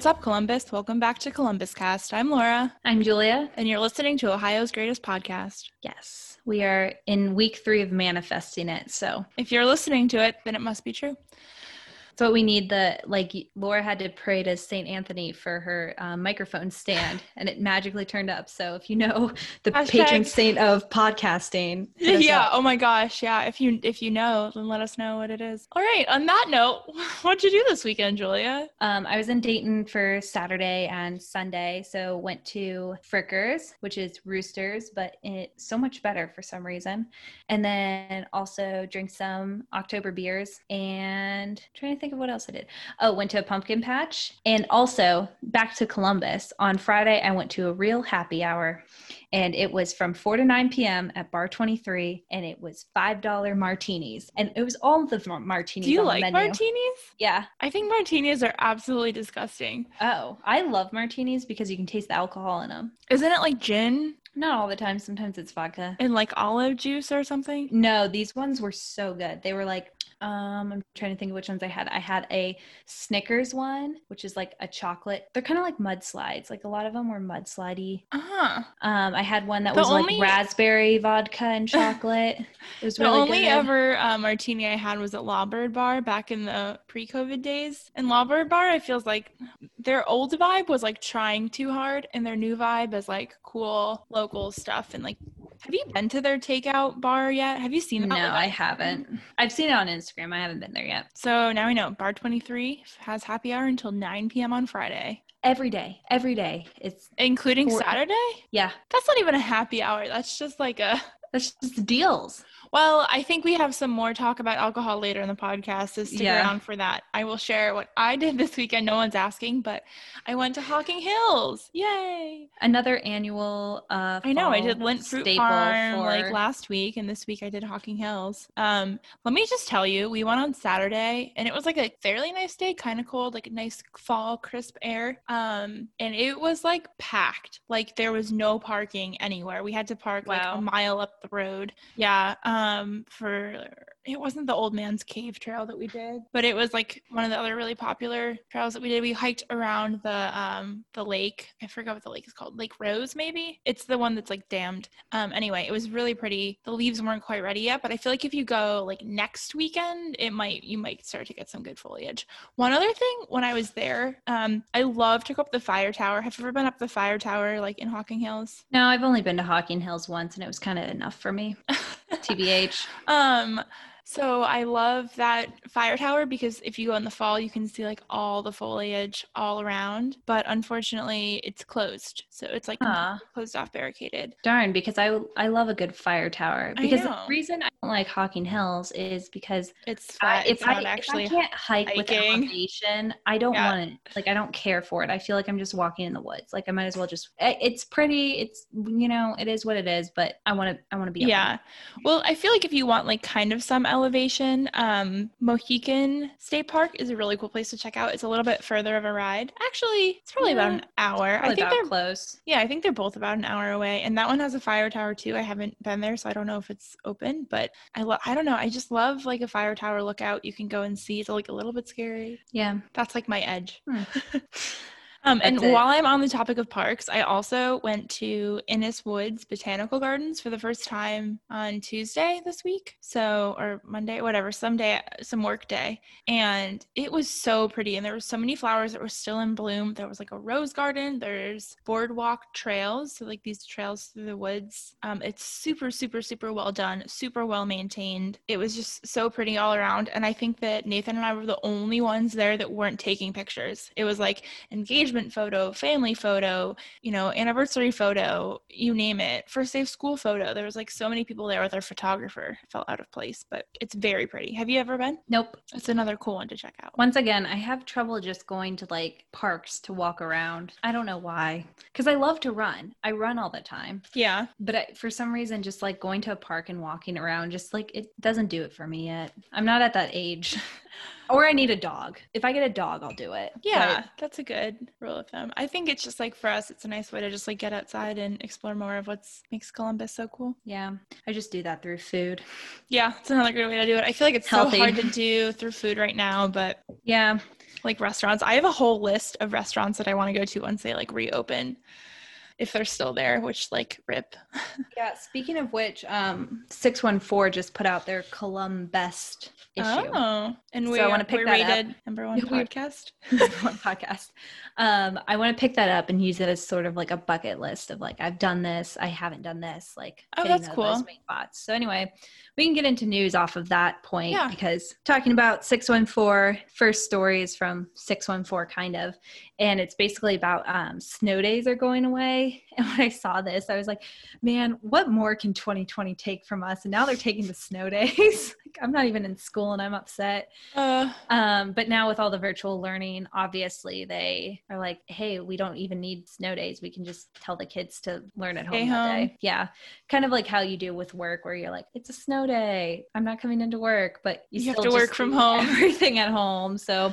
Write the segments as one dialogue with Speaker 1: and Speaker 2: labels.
Speaker 1: what's up, Columbus? Welcome back to Columbus Cast. I'm Laura,
Speaker 2: I'm Julia.
Speaker 1: and you're listening to Ohio's greatest podcast.
Speaker 2: Yes, we are in week three of manifesting it. So
Speaker 1: If you're listening to it, then it must be true.
Speaker 2: That's what we need. The like Laura had to pray to Saint Anthony for her um, microphone stand, and it magically turned up. So if you know the
Speaker 1: Hashtag-
Speaker 2: patron saint of podcasting,
Speaker 1: yeah.
Speaker 2: up.
Speaker 1: Oh my gosh. Yeah. If you if you know, then let us know what it is. All right. On that note, what'd you do this weekend, Julia?
Speaker 2: Um, I was in Dayton for Saturday and Sunday, so went to Frickers, which is Roosters, but it's so much better for some reason. And then also drank some October beers and trying to think of what else I did. Oh, went to a pumpkin patch and also back to Columbus. On Friday, I went to a real happy hour and it was from 4 to 9 p.m. at Bar 23 and it was $5 martinis. And it was all the martinis.
Speaker 1: Do you
Speaker 2: on
Speaker 1: like
Speaker 2: the menu.
Speaker 1: martinis?
Speaker 2: Yeah.
Speaker 1: I think martinis are absolutely disgusting.
Speaker 2: Oh, I love martinis because you can taste the alcohol in them.
Speaker 1: Isn't it like gin
Speaker 2: Not all the time. Sometimes it's vodka.
Speaker 1: and like olive juice or something?
Speaker 2: No, these ones were so good. They were like, um, I'm trying to think of which ones I had. I had a Snickers one, which is like a chocolate. They're kind of like mudslides. Like a lot of them were mudslidey.
Speaker 1: Uh huh.
Speaker 2: Um, I had one that
Speaker 1: The
Speaker 2: was
Speaker 1: only-
Speaker 2: like raspberry vodka and chocolate. It was really good.
Speaker 1: The
Speaker 2: really
Speaker 1: only
Speaker 2: good.
Speaker 1: ever uh, martini I had was at Law Bird Bar back in the pre-COVID days. And Law Bird Bar, it feels like their old vibe was like trying too hard, and their new vibe is like cool local stuff. And like, have you been to their takeout bar yet? Have you seen that?
Speaker 2: No, I haven't. I've seen it on Instagram. I haven't been there yet.
Speaker 1: So now we know Bar 23 has happy hour until 9 p.m. on Friday,
Speaker 2: Every day, every day. It's
Speaker 1: including
Speaker 2: For-
Speaker 1: Saturday.
Speaker 2: yeah.
Speaker 1: That's not even a happy hour. That's just like a.
Speaker 2: That's just deals.
Speaker 1: Well, I think we have some more talk about alcohol later in the podcast, so stick
Speaker 2: Yeah.
Speaker 1: around for that. I will share what I did this weekend. No one's asking, but I went to Hocking Hills. Yay!
Speaker 2: Another annual. Uh,
Speaker 1: I know I did Lynd Fruit Farm
Speaker 2: for-
Speaker 1: like last week, and this week I did Hocking Hills. Um, let me just tell you, we went on Saturday, and it was like a fairly nice day, kind of cold, like a nice fall, crisp air. Um, and it was like packed, like there was no parking anywhere. We had to park like a mile up the road. Yeah. Um, Um, for it wasn't the old man's cave trail that we did, but it was like one of the other really popular trails that we did. We hiked around the um the lake. I forgot what the lake is called. Lake Rose, maybe. It's the one that's like dammed. Um, anyway, it was really pretty. The leaves weren't quite ready yet, but I feel like if you go like next weekend, it might you might start to get some good foliage. One other thing, when I was there, um, I love to go up the fire tower. Have you ever been up the fire tower like in Hocking Hills?
Speaker 2: No, I've only been to Hocking Hills once, and it was kind of enough for me. TBH.
Speaker 1: Um, so I love that fire tower because if you go in the fall, you can see like all the foliage all around. But unfortunately, it's closed, so it's like
Speaker 2: Aw.
Speaker 1: closed off, barricaded.
Speaker 2: Darn, because I I love a good fire tower. Because the reason like Hocking Hills is because
Speaker 1: It's
Speaker 2: I, if
Speaker 1: it's
Speaker 2: I
Speaker 1: not
Speaker 2: if
Speaker 1: actually.
Speaker 2: I can't hike with
Speaker 1: hiking.
Speaker 2: elevation, I don't
Speaker 1: Yeah.
Speaker 2: want it. Like I don't care for it. I feel like I'm just walking in the woods. Like I might as well just. It's pretty. It's you know it is what it is. But I want to I want to be.
Speaker 1: yeah. Well, I feel like if you want like kind of some elevation, um, Mohican State Park is a really cool place to check out. It's a little bit further of a ride. Actually, it's probably about an hour. I think they're
Speaker 2: close.
Speaker 1: Yeah, I think they're both about an hour away, and that one has a fire tower too. I haven't been there, so I don't know if it's open. But I love, I don't know, I just love like a fire tower lookout. You can go and see. It's like a little bit scary.
Speaker 2: Yeah.
Speaker 1: That's like my edge.
Speaker 2: Hmm.
Speaker 1: um, and
Speaker 2: it.
Speaker 1: while I'm on the topic of parks, I also went to Innis Woods Botanical Gardens for the first time on Tuesday this week. So, or Monday, whatever, some day, some work day. And it was so pretty. And there were so many flowers that were still in bloom. There was like a rose garden, there's boardwalk trails. So, like these trails through the woods. Um, it's super, super, super well done, super well maintained. It was just so pretty all around. And I think that Nathan and I were the only ones there that weren't taking pictures. It was like engagement photo, family photo, you know, anniversary photo, you name it, first day of school photo. There was like so many people there with our photographer. It felt out of place, but it's very pretty. Have you ever been?
Speaker 2: Nope.
Speaker 1: It's another cool one to check out.
Speaker 2: Once again, I have trouble just going to like parks to walk around. I don't know why. Because I love to run. I run all the time.
Speaker 1: Yeah.
Speaker 2: But I, for some reason, just like going to a park and walking around, just like it doesn't do it for me yet. I'm not at that age. or I need a dog. If I get a dog, I'll do it.
Speaker 1: Yeah,
Speaker 2: But
Speaker 1: that's a good rule of thumb. I think it's just like for us, it's a nice way to just like get outside and explore more of what's makes Columbus so cool.
Speaker 2: yeah, I just do that through food.
Speaker 1: Yeah, it's another good way to do it. I feel like it's
Speaker 2: Healthy.
Speaker 1: so hard to do through food right now, but
Speaker 2: Yeah.
Speaker 1: like restaurants. I have a whole list of restaurants that I want to go to once they like reopen if they're still there, which like rip.
Speaker 2: yeah. Speaking of which, um, 614 just put out their Columbest issue.
Speaker 1: Oh, and we
Speaker 2: So I wanna pick
Speaker 1: we're
Speaker 2: that up.
Speaker 1: number one podcast.
Speaker 2: Number one podcast. Um, I want to pick that up and use it as sort of like a bucket list of like I've done this, I haven't done this, like
Speaker 1: Oh, that's cool.
Speaker 2: main spots. So anyway, we can get into news off of that point
Speaker 1: Yeah.
Speaker 2: because talking about 614, first story is from 614 kind of, and it's basically about um, snow days are going away. And when I saw this, I was like, man, what more can 2020 take from us? And now they're taking the snow days. like, I'm not even in school and I'm upset.
Speaker 1: Uh,
Speaker 2: Um, but now with all the virtual learning, obviously they are like, hey, we don't even need snow days. We can just tell the kids to learn at home that
Speaker 1: home.
Speaker 2: day. Yeah. Kind of like how you do with work where you're like, it's a snow day. I'm not coming into work, but you,
Speaker 1: You have to work from home.
Speaker 2: Everything at home. So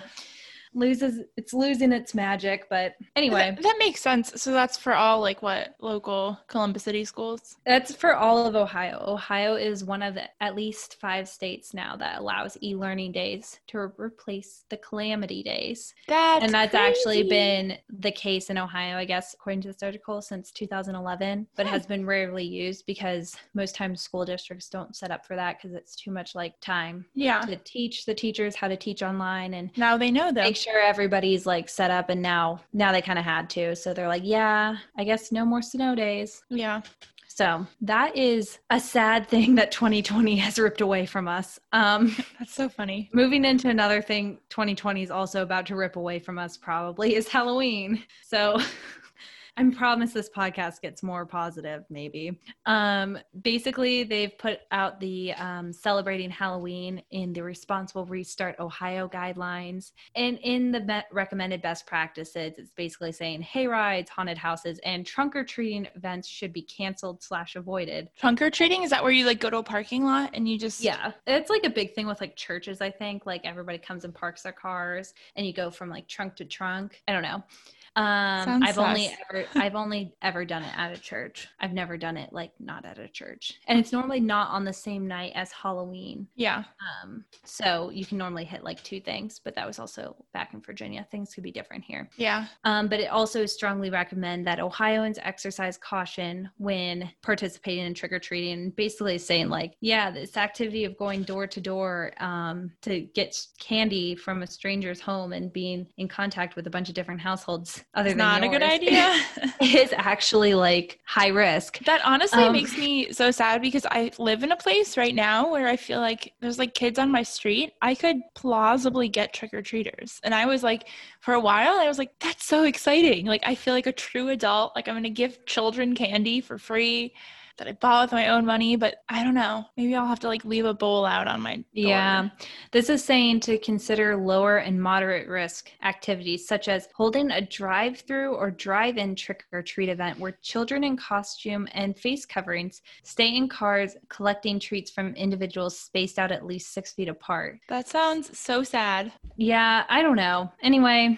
Speaker 2: loses it's losing its magic. But anyway,
Speaker 1: that, that makes sense. So that's for all like what local Columbus City schools.
Speaker 2: That's for all of Ohio. Ohio is one of the, at least five states now that allows e learning days to re- replace the calamity days.
Speaker 1: That's
Speaker 2: and that's actually been the case in Ohio, I guess, according to this article, since 2011, but has been rarely used because most times school districts don't set up for that because it's too much like time
Speaker 1: yeah.
Speaker 2: to teach the teachers how to teach online and
Speaker 1: Now they know though.
Speaker 2: Sure everybody's like set up and now now they kind of had to so they're like yeah i guess no more snow days
Speaker 1: Yeah.
Speaker 2: so that is a sad thing that 2020 has ripped away from us. Um,
Speaker 1: That's so funny.
Speaker 2: moving into another thing 2020 is also about to rip away from us probably is Halloween. So I promise this podcast gets more positive, maybe. Um, basically, they've put out the um, celebrating Halloween in the Responsible Restart Ohio guidelines. And in the be- recommended best practices, it's basically saying hay rides, haunted houses, and trunk or treating events should be canceled slash avoided.
Speaker 1: Trunk or treating is that where you like go to a parking lot and you just
Speaker 2: Yeah, it's like a big thing with like churches. I think like everybody comes and parks their cars, and you go from like trunk to trunk. I don't know. Um,
Speaker 1: Sounds
Speaker 2: I've only ever I've only ever done it at a church. I've never done it like not at a church, and it's normally not on the same night as Halloween.
Speaker 1: yeah
Speaker 2: Um, so you can normally hit like two things, but that was also back in Virginia. Things could be different here.
Speaker 1: yeah
Speaker 2: Um, but it also strongly recommend that Ohioans exercise caution when participating in trick or treating. Basically, saying like, yeah, this activity of going door to door um, to get candy from a stranger's home and being in contact with a bunch of different households other
Speaker 1: it's
Speaker 2: than
Speaker 1: not a good idea.
Speaker 2: Is actually like high risk.
Speaker 1: that honestly
Speaker 2: Um,
Speaker 1: makes me so sad because i live in a place right now where i feel like there's like kids on my street. I could plausibly get trick-or-treaters. And i was like for a while i was like that's so exciting. Like i feel like a true adult. Like i'm gonna give children candy for free that i bought with my own money but i don't know maybe i'll have to like leave a bowl out on my door.
Speaker 2: Yeah. This is saying to consider lower and moderate risk activities such as holding a drive through or drive in trick or treat event where children in costume and face coverings stay in cars collecting treats from individuals spaced out at least six feet apart.
Speaker 1: that sounds so sad
Speaker 2: Yeah, I don't know. Anyway,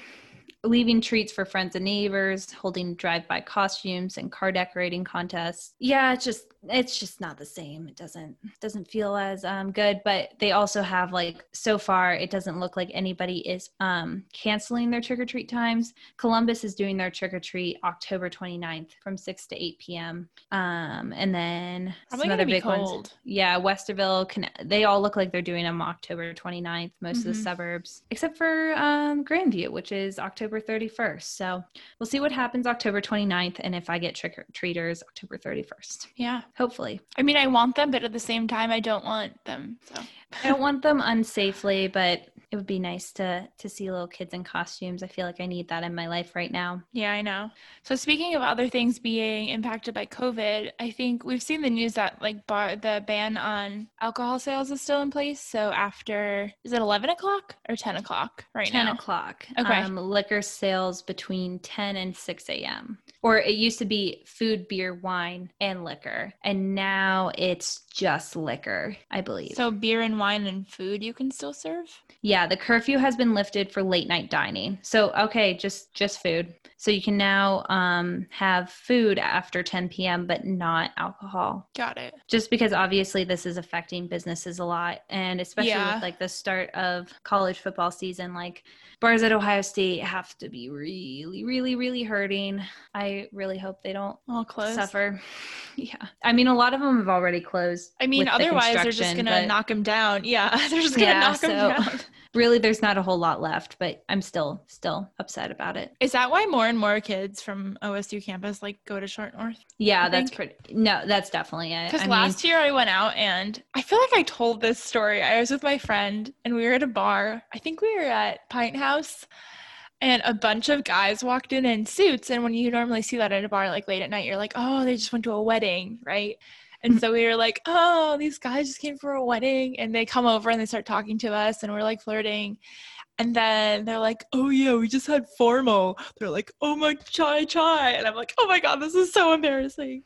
Speaker 2: leaving treats for friends and neighbors, holding drive-by costumes and car decorating contests. Yeah, it's just it's just not the same. It doesn't doesn't feel as um, good. But they also have like so far, it doesn't look like anybody is um, canceling their trick or treat times. Columbus is doing their trick or treat October 29th from 6 to 8 p.m. Um, and then
Speaker 1: probably
Speaker 2: some other big ones. Yeah, Westerville, Can- they all look like they're doing them October 29th, most of the
Speaker 1: Mhm.
Speaker 2: suburbs, except for um, Grandview, which is October 31st. So we'll see what happens October 29th and if I get trick or treaters October 31st.
Speaker 1: yeah
Speaker 2: Hopefully.
Speaker 1: I mean, I want them, but at the same time, I don't want them. So
Speaker 2: I don't want them unsafely, but it would be nice to to see little kids in costumes. I feel like I need that in my life right now.
Speaker 1: yeah, I know. So speaking of other things being impacted by COVID, I think we've seen the news that like bar the ban on alcohol sales is still in place. So after is it eleven o'clock or ten o'clock right
Speaker 2: 10
Speaker 1: now?
Speaker 2: o'clock.
Speaker 1: Okay.
Speaker 2: Um, liquor sales between 10 and 6 a.m. or it used to be food, beer, wine, and liquor. And now it's just liquor, I believe.
Speaker 1: So beer and wine and food you can still serve?
Speaker 2: Yeah, the curfew has been lifted for late night dining. So okay, just just food. So you can now um, have food after 10 p.m. but not alcohol.
Speaker 1: Got it.
Speaker 2: Just because obviously this is affecting businesses a lot, and especially
Speaker 1: Yeah.
Speaker 2: with like the start of college football season, like bars at Ohio State have to be really, really, really hurting. I really hope they don't
Speaker 1: All close
Speaker 2: suffer. Yeah, I mean a lot of them have already closed.
Speaker 1: I mean,
Speaker 2: with the
Speaker 1: otherwise they're just gonna
Speaker 2: but-
Speaker 1: knock them down. Yeah, they're just gonna
Speaker 2: Yeah,
Speaker 1: knock them down.
Speaker 2: really there's not a whole lot left but i'm still still upset about it
Speaker 1: Is that why more and more kids from OSU campus like go to Short North?
Speaker 2: yeah
Speaker 1: I
Speaker 2: that's
Speaker 1: think-
Speaker 2: pretty no that's definitely it
Speaker 1: Because
Speaker 2: I mean,
Speaker 1: last year I went out and I feel like I told this story. I was with my friend and we were at a bar. I think we were at Pint House. And a bunch of guys walked in in suits. And when you normally see that at a bar like late at night, you're like, oh, they just went to a wedding, right? And mm-hmm. so we were like, oh, these guys just came for a wedding. And they come over and they start talking to us and we're like flirting. And then they're like, oh, yeah, we just had formal. They're like, oh my chai chai. And I'm like, oh my God, this is so embarrassing.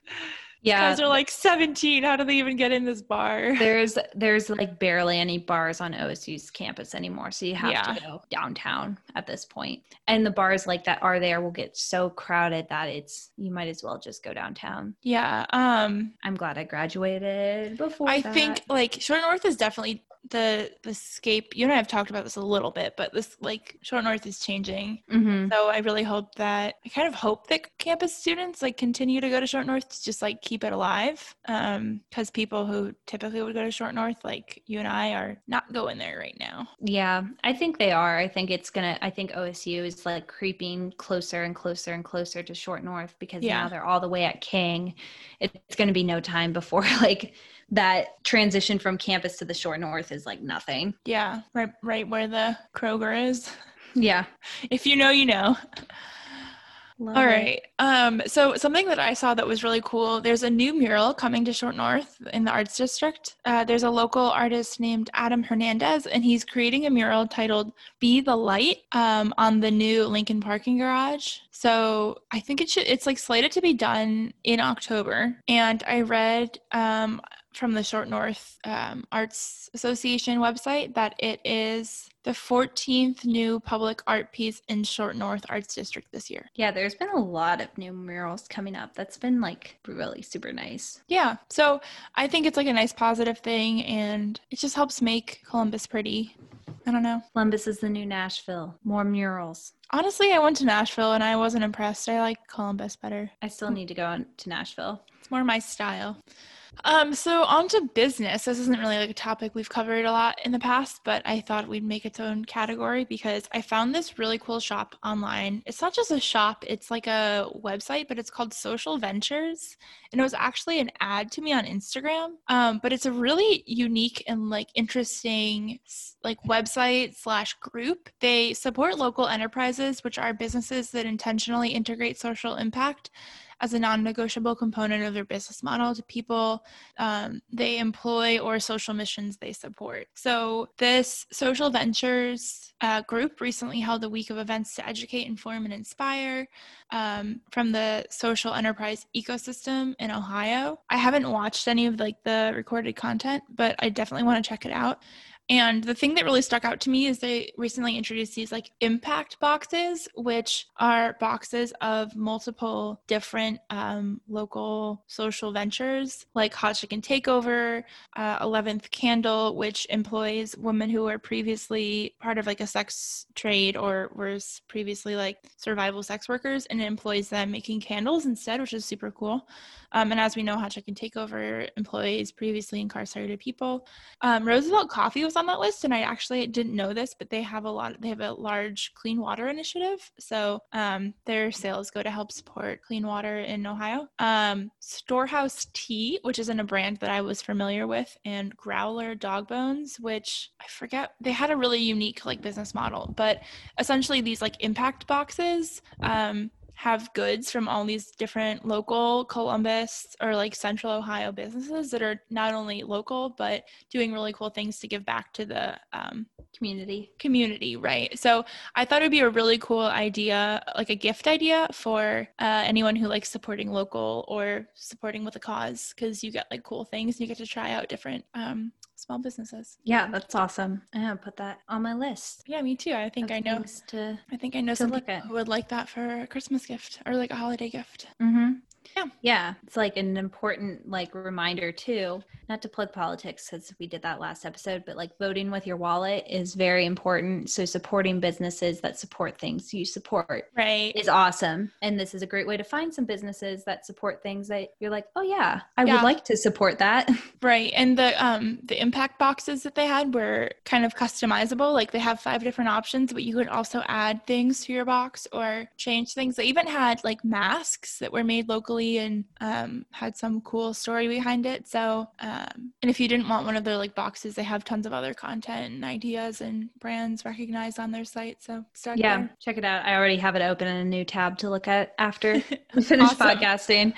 Speaker 2: Yeah
Speaker 1: Guys are like 17. How do they even get in this bar?
Speaker 2: there's there's like barely any bars on osu's campus anymore so you have
Speaker 1: Yeah.
Speaker 2: to go downtown at this point. point and the bars like that are there will get so crowded that it's you might as well just go downtown
Speaker 1: Yeah. Um
Speaker 2: i'm glad i graduated before
Speaker 1: I
Speaker 2: that.
Speaker 1: think like Short North is definitely the the scape. You and I have talked about this a little bit, but this like Short North is changing.
Speaker 2: Mhm.
Speaker 1: So I really hope that I kind of hope that campus students like continue to go to Short North to just like keep it alive. Um cuz people who typically would go to Short North like you and I are not going there right now.
Speaker 2: Yeah, I think they are. I think it's gonna. I think OSU is like creeping closer and closer and closer to Short North because
Speaker 1: Yeah.
Speaker 2: now they're all the way at King. It's gonna be no time before like that transition from campus to the Short North is like nothing.
Speaker 1: Yeah, right right where the Kroger is.
Speaker 2: Yeah.
Speaker 1: If you know, you know.
Speaker 2: Love
Speaker 1: All
Speaker 2: it.
Speaker 1: right. Um, so something that I saw that was really cool. There's a new mural coming to Short North in the Arts District. Uh, there's a local artist named Adam Hernandez, and he's creating a mural titled "Be the Light" um, on the new Lincoln parking garage. So I think it should. It's like slated to be done in October. And I read um, from the Short North um, Arts Association website that it is the 14th new public art piece in Short North Arts District this year.
Speaker 2: Yeah, there's been a lot of new murals coming up. That's been like really super nice.
Speaker 1: Yeah. So I think it's like a nice positive thing and it just helps make Columbus pretty. I don't know.
Speaker 2: Columbus is the new Nashville. More murals.
Speaker 1: Honestly, I went to Nashville and I wasn't impressed. I like Columbus better.
Speaker 2: I still need to go to Nashville.
Speaker 1: It's more my style. Um, so on to business. This isn't really like a topic we've covered a lot in the past, but I thought we'd make its own category because I found this really cool shop online. It's not just a shop, it's like a website, but it's called Social Ventures. And it was actually an ad to me on Instagram. Um, but it's a really unique and like interesting like website slash group. They support local enterprises, which are businesses that intentionally integrate social impact as a non-negotiable component of their business model to people um, they employ or social missions they support. So this social ventures uh, group recently held a week of events to educate, inform, and inspire um, from the social enterprise ecosystem in Ohio. I haven't watched any of like the recorded content, but I definitely want to check it out. And the thing that really stuck out to me is they recently introduced these like impact boxes, which are boxes of multiple different um, local social ventures, like Hot Chicken Takeover, uh, 11th Candle, which employs women who were previously part of like a sex trade or were previously like survival sex workers, and it employs them making candles instead, which is super cool. Um, and as we know, Hot Chicken Takeover employs previously incarcerated people. Um, Roosevelt Coffee was on that list, and I actually didn't know this, but they have a lot. They have a large clean water initiative, so um, their sales go to help support clean water in Ohio. Um, Storehouse Tea, which isn't a brand that I was familiar with, and Growler Dog Bones, which I forget. They had a really unique like business model, but essentially these like impact boxes. Um, have goods from all these different local Columbus or like central Ohio businesses that are not only local but doing really cool things to give back to the um,
Speaker 2: community.
Speaker 1: community, right? So I thought it'd be a really cool idea, like a gift idea for uh, anyone who likes supporting local or supporting with a cause, because you get like cool things and you get to try out different um, small businesses.
Speaker 2: Yeah, that's awesome. I'm gonna put that on my list.
Speaker 1: Yeah, me too. I think I know.
Speaker 2: To
Speaker 1: I think I know some people
Speaker 2: at.
Speaker 1: who would like that for a Christmas gift or like a holiday gift.
Speaker 2: mm-hmm.
Speaker 1: Yeah.
Speaker 2: Yeah. It's like an important like reminder too, not to plug politics because we did that last episode, but like voting with your wallet is very important. So supporting businesses that support things you support
Speaker 1: Right.
Speaker 2: is awesome. And this is a great way to find some businesses that support things that you're like, oh yeah, I
Speaker 1: Yeah.
Speaker 2: would like to support that.
Speaker 1: Right. And the um the impact boxes that they had were kind of customizable. Like they have five different options, but you could also add things to your box or change things. They even had like masks that were made locally and um had some cool story behind it. So um and if you didn't want one of their like boxes, they have tons of other content and ideas and brands recognized on their site. So start
Speaker 2: yeah,
Speaker 1: there.
Speaker 2: check it out. I already have it open in a new tab to look at after we finish
Speaker 1: Awesome.
Speaker 2: podcasting.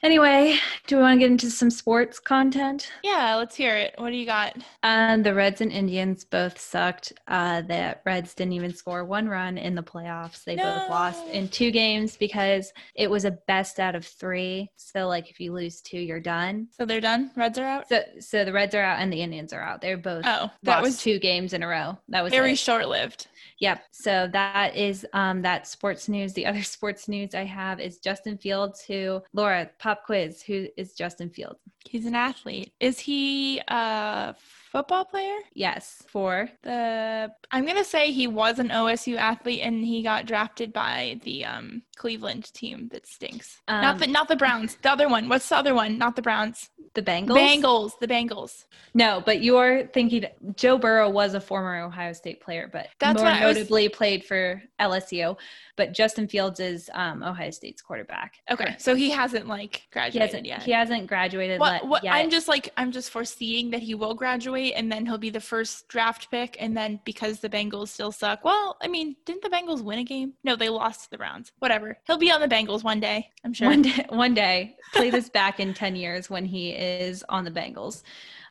Speaker 2: Anyway, do we want to get into some sports content?
Speaker 1: Yeah, let's hear it. What do you got?
Speaker 2: Um, the Reds and Indians both sucked. Uh, the Reds didn't even score one run in the playoffs. They both lost in two games because it was a best out of three. So, like, if you lose two, you're done.
Speaker 1: So they're done? Reds are out?
Speaker 2: So, so the Reds are out and the Indians are out. They're both
Speaker 1: Oh, that
Speaker 2: lost
Speaker 1: was
Speaker 2: two games in a row. That was
Speaker 1: very short lived.
Speaker 2: Yep. So that is um, that sports news. The other sports news I have is Justin Fields, who Laura pop quiz. Who is Justin Fields?
Speaker 1: He's an athlete. Is he a football player?
Speaker 2: Yes, for
Speaker 1: The I'm gonna say he was an OSU athlete and he got drafted by the um, Cleveland team that stinks. not
Speaker 2: Um,
Speaker 1: the not the Browns. The other one. What's the other one? Not the Browns.
Speaker 2: The Bengals.
Speaker 1: Bengals. The Bengals.
Speaker 2: No, but you're thinking Joe Burrow was a former Ohio State player, but
Speaker 1: That's
Speaker 2: more
Speaker 1: I was-
Speaker 2: notably played for LSU. But Justin Fields is um, Ohio State's quarterback.
Speaker 1: Okay, so he hasn't like
Speaker 2: He
Speaker 1: graduated
Speaker 2: hasn't.
Speaker 1: yet.
Speaker 2: He hasn't graduated
Speaker 1: what, what
Speaker 2: yet.
Speaker 1: I'm just like I'm just foreseeing that he will graduate and then he'll be the first draft pick and then because the Bengals still suck. Well, I mean, didn't the Bengals win a game? No, they lost to the Browns. Whatever. He'll be on the Bengals one day. I'm sure.
Speaker 2: One day, one day, play this back in 10 years when he is on the Bengals.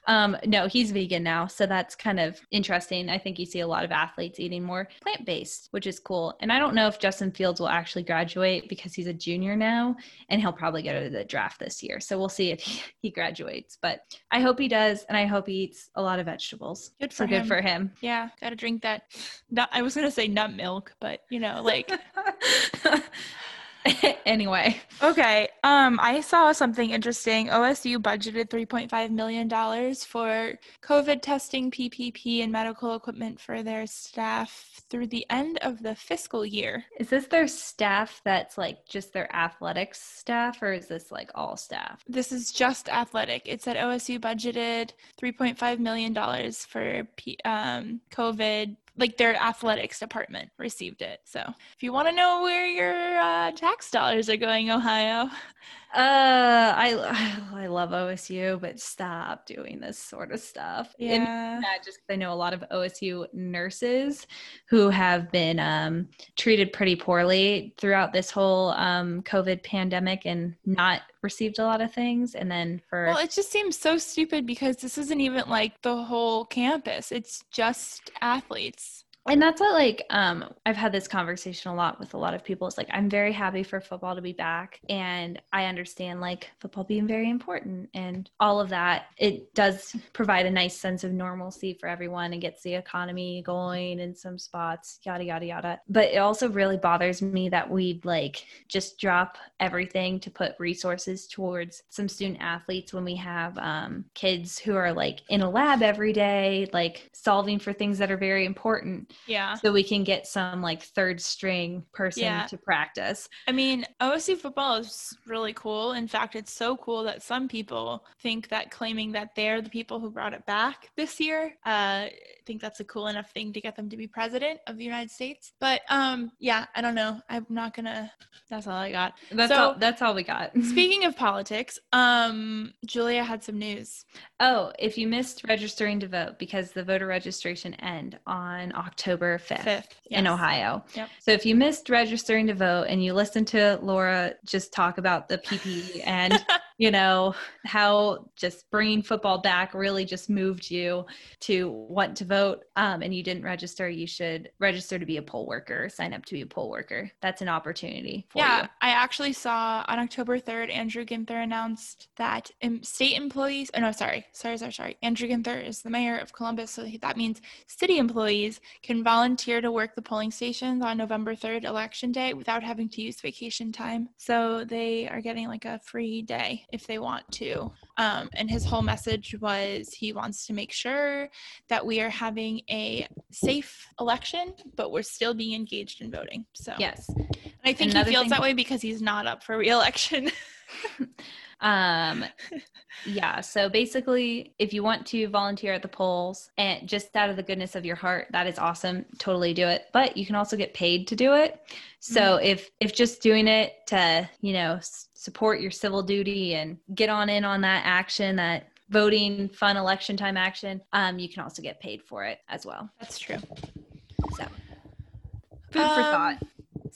Speaker 2: Um, no, he's vegan now. So that's kind of interesting. I think you see a lot of athletes eating more plant based, which is cool. And I don't know if Justin Fields will actually graduate because he's a junior now and he'll probably go to the draft this year. So we'll see if he, he graduates. But I hope he does. And I hope he eats a lot of vegetables.
Speaker 1: Good
Speaker 2: so
Speaker 1: for
Speaker 2: good
Speaker 1: him.
Speaker 2: for him.
Speaker 1: Yeah, gotta drink that. Nut, I was gonna say nut milk, but you know, like
Speaker 2: anyway,
Speaker 1: okay. Um, I saw something interesting. OSU budgeted three point five million dollars for COVID testing, PPP, and medical equipment for their staff through the end of the fiscal year.
Speaker 2: is this their staff that's like just their athletics staff or is this like all staff?
Speaker 1: This is just athletic. It said OSU budgeted three point five million dollars for P- um, COVID. Like their athletics department received it. So if you want to know where your uh, tax dollars are going, Ohio,
Speaker 2: Uh, I I love OSU, but stop doing this sort of stuff. And
Speaker 1: yeah,
Speaker 2: that just I know a lot of OSU nurses who have been um, treated pretty poorly throughout this whole um, COVID pandemic and not received a lot of things. And then for
Speaker 1: Well, it just seems so stupid because this isn't even like the whole campus. It's just athletes.
Speaker 2: And that's what like um i've had this conversation a lot with a lot of people. It's like i'm very happy for football to be back and i understand like football being very important and all of that. It does provide a nice sense of normalcy for everyone and gets the economy going in some spots yada yada yada. But it also really bothers me that we'd like just drop everything to put resources towards some student athletes when we have um, kids who are like in a lab every day like solving for things that are very important
Speaker 1: Yeah.
Speaker 2: so we can get some like third string person
Speaker 1: Yeah.
Speaker 2: to practice.
Speaker 1: I mean, OSU football is really cool. In fact, it's so cool that some people think that claiming that they're the people who brought it back this year, uh, think that's a cool enough thing to get them to be president of the United States. But um, yeah, I don't know. I'm not gonna. That's all I got.
Speaker 2: That's
Speaker 1: So-
Speaker 2: all that's all we got.
Speaker 1: Speaking of politics, um, Julia had some news.
Speaker 2: oh, if you missed registering to vote because the voter registration end on October 5th.
Speaker 1: Fifth
Speaker 2: In. Ohio.
Speaker 1: Yep.
Speaker 2: So if you missed registering to vote and you listened to Laura just talk about the PP and you know, how just bringing football back really just moved you to want to vote um, and you didn't register, you should register to be a poll worker, sign up to be a poll worker. That's an opportunity
Speaker 1: yeah,
Speaker 2: you.
Speaker 1: I actually saw on October 3rd, Andrew Ginther announced that state employees, oh no, sorry, sorry, sorry, sorry. Andrew Ginther is the mayor of Columbus. So that means city employees can volunteer to work the polling stations on November 3rd, election day, without having to use vacation time. So they are getting like a free day if they want to. Um, and his whole message was he wants to make sure that we are having a safe election, but we're still being engaged in voting. So,
Speaker 2: Yes.
Speaker 1: and I think
Speaker 2: Another
Speaker 1: he feels
Speaker 2: thing-
Speaker 1: that way because he's not up for reelection.
Speaker 2: Um, yeah. So basically, if you want to volunteer at the polls and just out of the goodness of your heart, that is awesome. Totally do it. But you can also get paid to do it. So if if just doing it to you know support your civil duty and get on in on that action that voting fun election time action um you can also get paid for it as well
Speaker 1: That's true.
Speaker 2: so food for
Speaker 1: Um,
Speaker 2: thought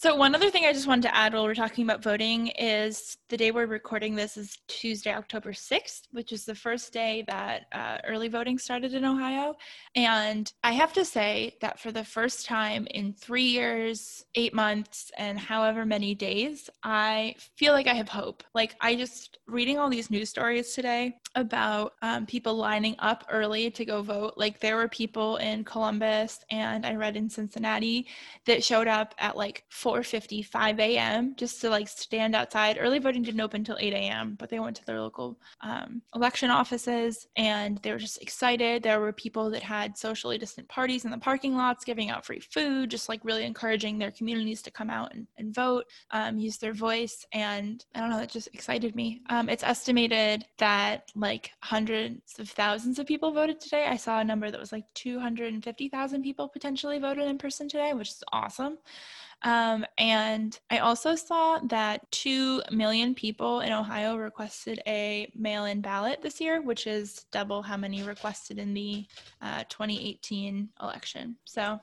Speaker 1: So one other thing I just wanted to add while we're talking about voting is the day we're recording this is Tuesday, October 6th, which is the first day that uh, early voting started in Ohio. And I have to say that for the first time in three years, eight months, and however many days, I feel like I have hope. Like I just reading all these news stories today about um, people lining up early to go vote. Like there were people in Columbus and I read in Cincinnati that showed up at like 4:55 a.m. just to like stand outside. Early voting didn't open until 8 a.m., but they went to their local um, election offices and they were just excited. There were people that had socially distant parties in the parking lots, giving out free food, just like really encouraging their communities to come out and, and vote, um, use their voice. And I don't know, it just excited me. Um, it's estimated that like hundreds of thousands of people voted today. I saw a number that was like 250,000 people potentially voted in person today, which is awesome. Um, and I also saw that 2 million people in Ohio requested a mail in ballot this year, which is double how many requested in the uh, 2018 election. So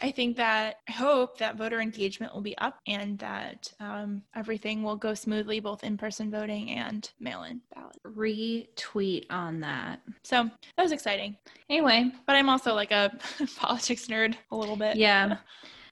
Speaker 1: I think that I hope that voter engagement will be up and that um, everything will go smoothly, both in person voting and mail in ballot.
Speaker 2: retweet on that
Speaker 1: So that was exciting.
Speaker 2: anyway
Speaker 1: But I'm also like a politics nerd a little bit.
Speaker 2: yeah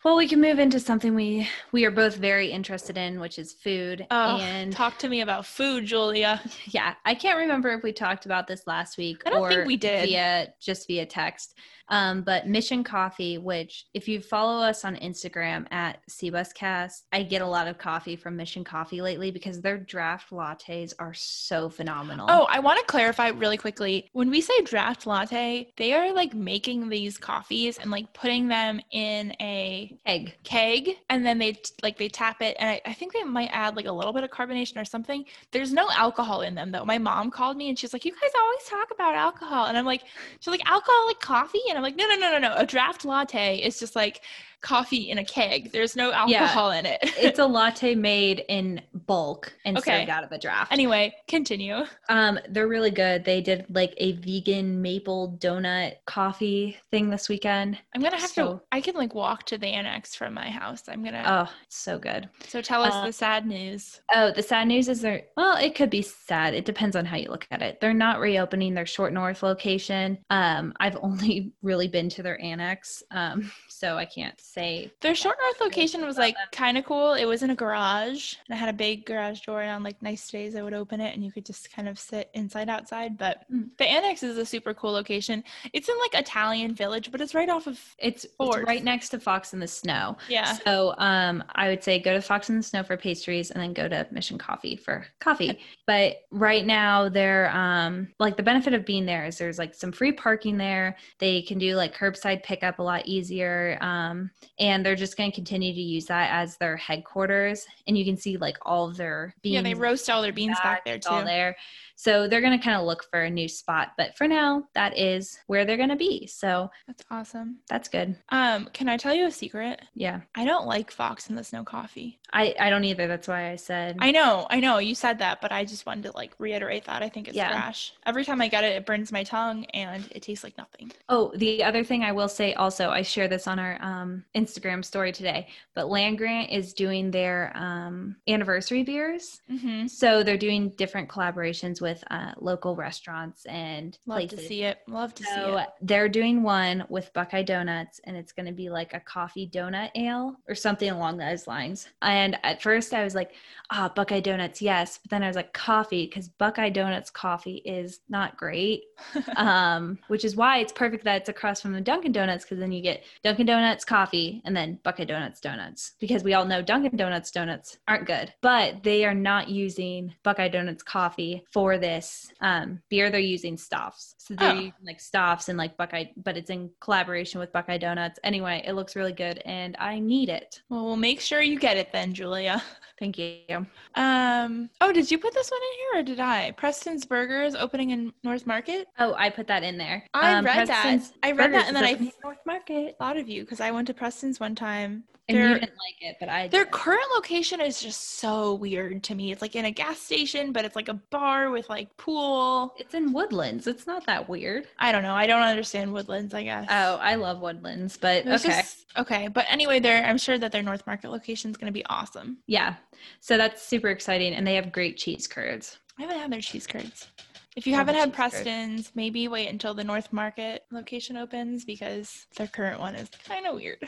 Speaker 2: well we can move into something we we are both very interested in which is food
Speaker 1: Oh,
Speaker 2: and
Speaker 1: talk to me about food, Julia.
Speaker 2: yeah i can't remember if we talked about this last week
Speaker 1: I don't think we did.
Speaker 2: via just via text um, but mission coffee which if you follow us on instagram at cbuscast i get a lot of coffee from mission coffee lately because their draft lattes are so phenomenal
Speaker 1: Oh, I want to clarify really quickly. When we say draft latte, they are like making these coffees and like putting them in a
Speaker 2: egg
Speaker 1: keg and then they like they tap it and I, I think they might add like a little bit of carbonation or something. There's no alcohol in them though. My mom called me and she's like you guys always talk about alcohol and i'm like she's like alcoholic coffee? And i'm like no no no no no. A draft latte is just like coffee in a keg there's no
Speaker 2: Yeah.
Speaker 1: alcohol in it
Speaker 2: it's a latte made in bulk and
Speaker 1: Okay.
Speaker 2: served out of a draft
Speaker 1: anyway continue
Speaker 2: Um, they're really good. They did like a vegan maple donut coffee thing this weekend.
Speaker 1: i'm gonna have
Speaker 2: So-
Speaker 1: to i can like walk to the annex from my house i'm gonna
Speaker 2: Oh, so good.
Speaker 1: so tell us
Speaker 2: uh,
Speaker 1: the sad news
Speaker 2: Oh, the sad news is they're well, it could be sad. It depends on how you look at it. They're not reopening their short north location. Um, I've only really been to their annex. Um, so I can't say
Speaker 1: Their short north location was like kind of cool. It was in a garage, and I had a big garage door. And on like nice days, I would open it, and you could just kind of sit inside outside. But
Speaker 2: Mm.
Speaker 1: the annex is a super cool location. It's in like Italian Village, but it's right off of
Speaker 2: it's, it's right next to Fox in the Snow.
Speaker 1: yeah.
Speaker 2: So um, I would say go to Fox in the Snow for pastries and then go to Mission Coffee for coffee. But right now they're um, like the benefit of being there is there's like some free parking there. They can do like curbside pickup a lot easier. Um, and they're just going to continue to use that as their headquarters. And you can see like all of their beans
Speaker 1: Yeah, they roast all their beans back there
Speaker 2: it's all
Speaker 1: too.
Speaker 2: there. So they're going to kind of look for a new spot. But for now, that is where they're going to be. So
Speaker 1: That's awesome.
Speaker 2: that's good.
Speaker 1: Um, can I tell you a secret?
Speaker 2: Yeah.
Speaker 1: I don't like Fox and the Snow coffee.
Speaker 2: I, I don't either. That's why I said.
Speaker 1: I know, I know you said that, but I just wanted to like reiterate that. I think it's
Speaker 2: Yeah.
Speaker 1: trash. Every time I get it, it burns my tongue and it tastes like nothing.
Speaker 2: Oh, the other thing I will say also, I share this on our um, Instagram story today, but Land Grant is doing their um, anniversary beers.
Speaker 1: Mm-hmm.
Speaker 2: So they're doing different collaborations with uh, local restaurants and
Speaker 1: Love
Speaker 2: places.
Speaker 1: to see it. Love to see
Speaker 2: So
Speaker 1: it.
Speaker 2: they're doing one with Buckeye Donuts, and it's going to be like a coffee donut ale or something along those lines. And at first, I was like, "Ah, Buckeye Donuts, yes." But then I was like, "Coffee," because Buckeye Donuts coffee is not great. um, which is why it's perfect that it's across from the Dunkin' Donuts, because then you get Dunkin' Donuts coffee and then Buckeye Donuts donuts. Because we all know Dunkin' Donuts donuts aren't good, but they are not using Buckeye Donuts coffee for this um, beer. They're using Stauf's, so they're
Speaker 1: Oh.
Speaker 2: using like Stauf's and like Buckeye, but it's in collaboration with Buckeye Donuts. Anyway, it looks really good, and I need it.
Speaker 1: well, we'll make sure you get it then, Julia.
Speaker 2: Thank you.
Speaker 1: Um. Oh, did you put this one in here or did I? Preston's Burgers opening in North Market.
Speaker 2: Oh, I put that in there.
Speaker 1: I
Speaker 2: Um,
Speaker 1: read that. I read
Speaker 2: Burgers
Speaker 1: that, and then I
Speaker 2: North Market.
Speaker 1: thought of you because I went to Preston's one time.
Speaker 2: And
Speaker 1: Their-
Speaker 2: you didn't like it, but I
Speaker 1: Their
Speaker 2: did.
Speaker 1: current location is just so weird to me. It's like in a gas station, but it's like a bar with like pool.
Speaker 2: It's in Woodlands. It's not that weird.
Speaker 1: I don't know. I don't understand Woodlands. I guess.
Speaker 2: Oh, I love Woodlands, but
Speaker 1: There's
Speaker 2: okay.
Speaker 1: just- okay. But anyway, there. I'm sure that their North Market location is going to be awesome.
Speaker 2: Yeah. So that's super exciting. And they have great cheese curds.
Speaker 1: I haven't had their cheese curds. If you haven't had
Speaker 2: cheese curd.
Speaker 1: Preston's, maybe wait until the North Market location opens because their current one is kind of weird.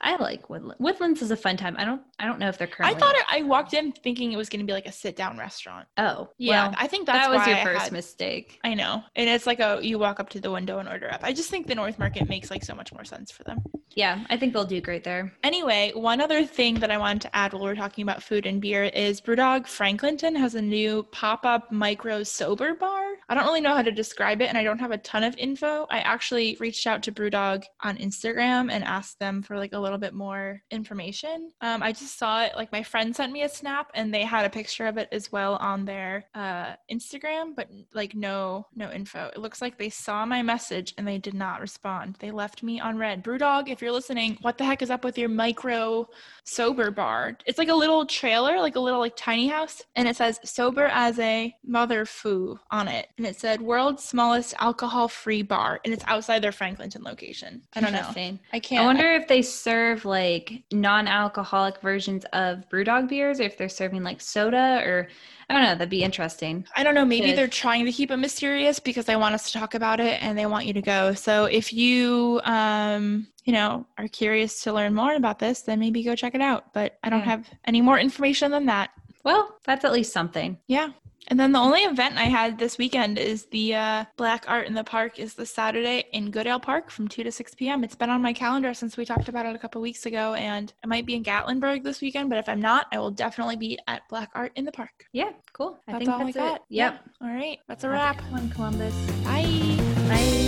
Speaker 2: I like Woodlands. Woodlands is a fun time. I don't I don't know if they're currently.
Speaker 1: I thought it, I walked in thinking it was going to be like a sit down restaurant.
Speaker 2: Oh,
Speaker 1: Yeah,
Speaker 2: well,
Speaker 1: I think that's
Speaker 2: that was your
Speaker 1: I
Speaker 2: first
Speaker 1: had-
Speaker 2: mistake.
Speaker 1: I know, and it's like a you walk up to the window and order up. I just think the North Market makes like so much more sense for them.
Speaker 2: Yeah, I think they'll do great there.
Speaker 1: Anyway, one other thing that I wanted to add while we're talking about food and beer is Brewdog Franklinton has a new pop-up micro sober bar. I don't really know how to describe it and I don't have a ton of info. I actually reached out to Brewdog on Instagram and asked them for like a little bit more information. Um, I just saw it like my friend sent me a snap and they had a picture of it as well on their uh, Instagram, but like no no info. It looks like they saw my message and they did not respond. They left me on red. Brewdog, if you're listening, what the heck is up with your micro sober bar? It's like a little trailer, like a little like tiny house, and it says sober as a mother foo on it. And it said world's smallest alcohol free bar, and it's outside their Franklinton location. I don't know. I can't
Speaker 2: I wonder if they serve like non-alcoholic versions of BrewDog beers, or if they're serving like soda, or I don't know. That'd be interesting.
Speaker 1: I don't know. Maybe
Speaker 2: Good.
Speaker 1: they're trying to keep it mysterious because they want us to talk about it and they want you to go. So if you, um, you know, are curious to learn more about this, then maybe go check it out. But I don't have any more information than that.
Speaker 2: Well, that's at least something.
Speaker 1: Yeah. And then the only event I had this weekend is the uh, Black Art in the Park is this Saturday in Goodale Park from 2 to 6 p.m. It's been on my calendar since we talked about it a couple weeks ago, and I might be in Gatlinburg this weekend, but if I'm not, I will definitely be at Black Art in the Park.
Speaker 2: Yeah, cool. I
Speaker 1: That's
Speaker 2: think
Speaker 1: all
Speaker 2: that's
Speaker 1: I got.
Speaker 2: it. Yep.
Speaker 1: Yeah. All right. That's a wrap.
Speaker 2: One Columbus.
Speaker 1: Bye.
Speaker 2: Bye.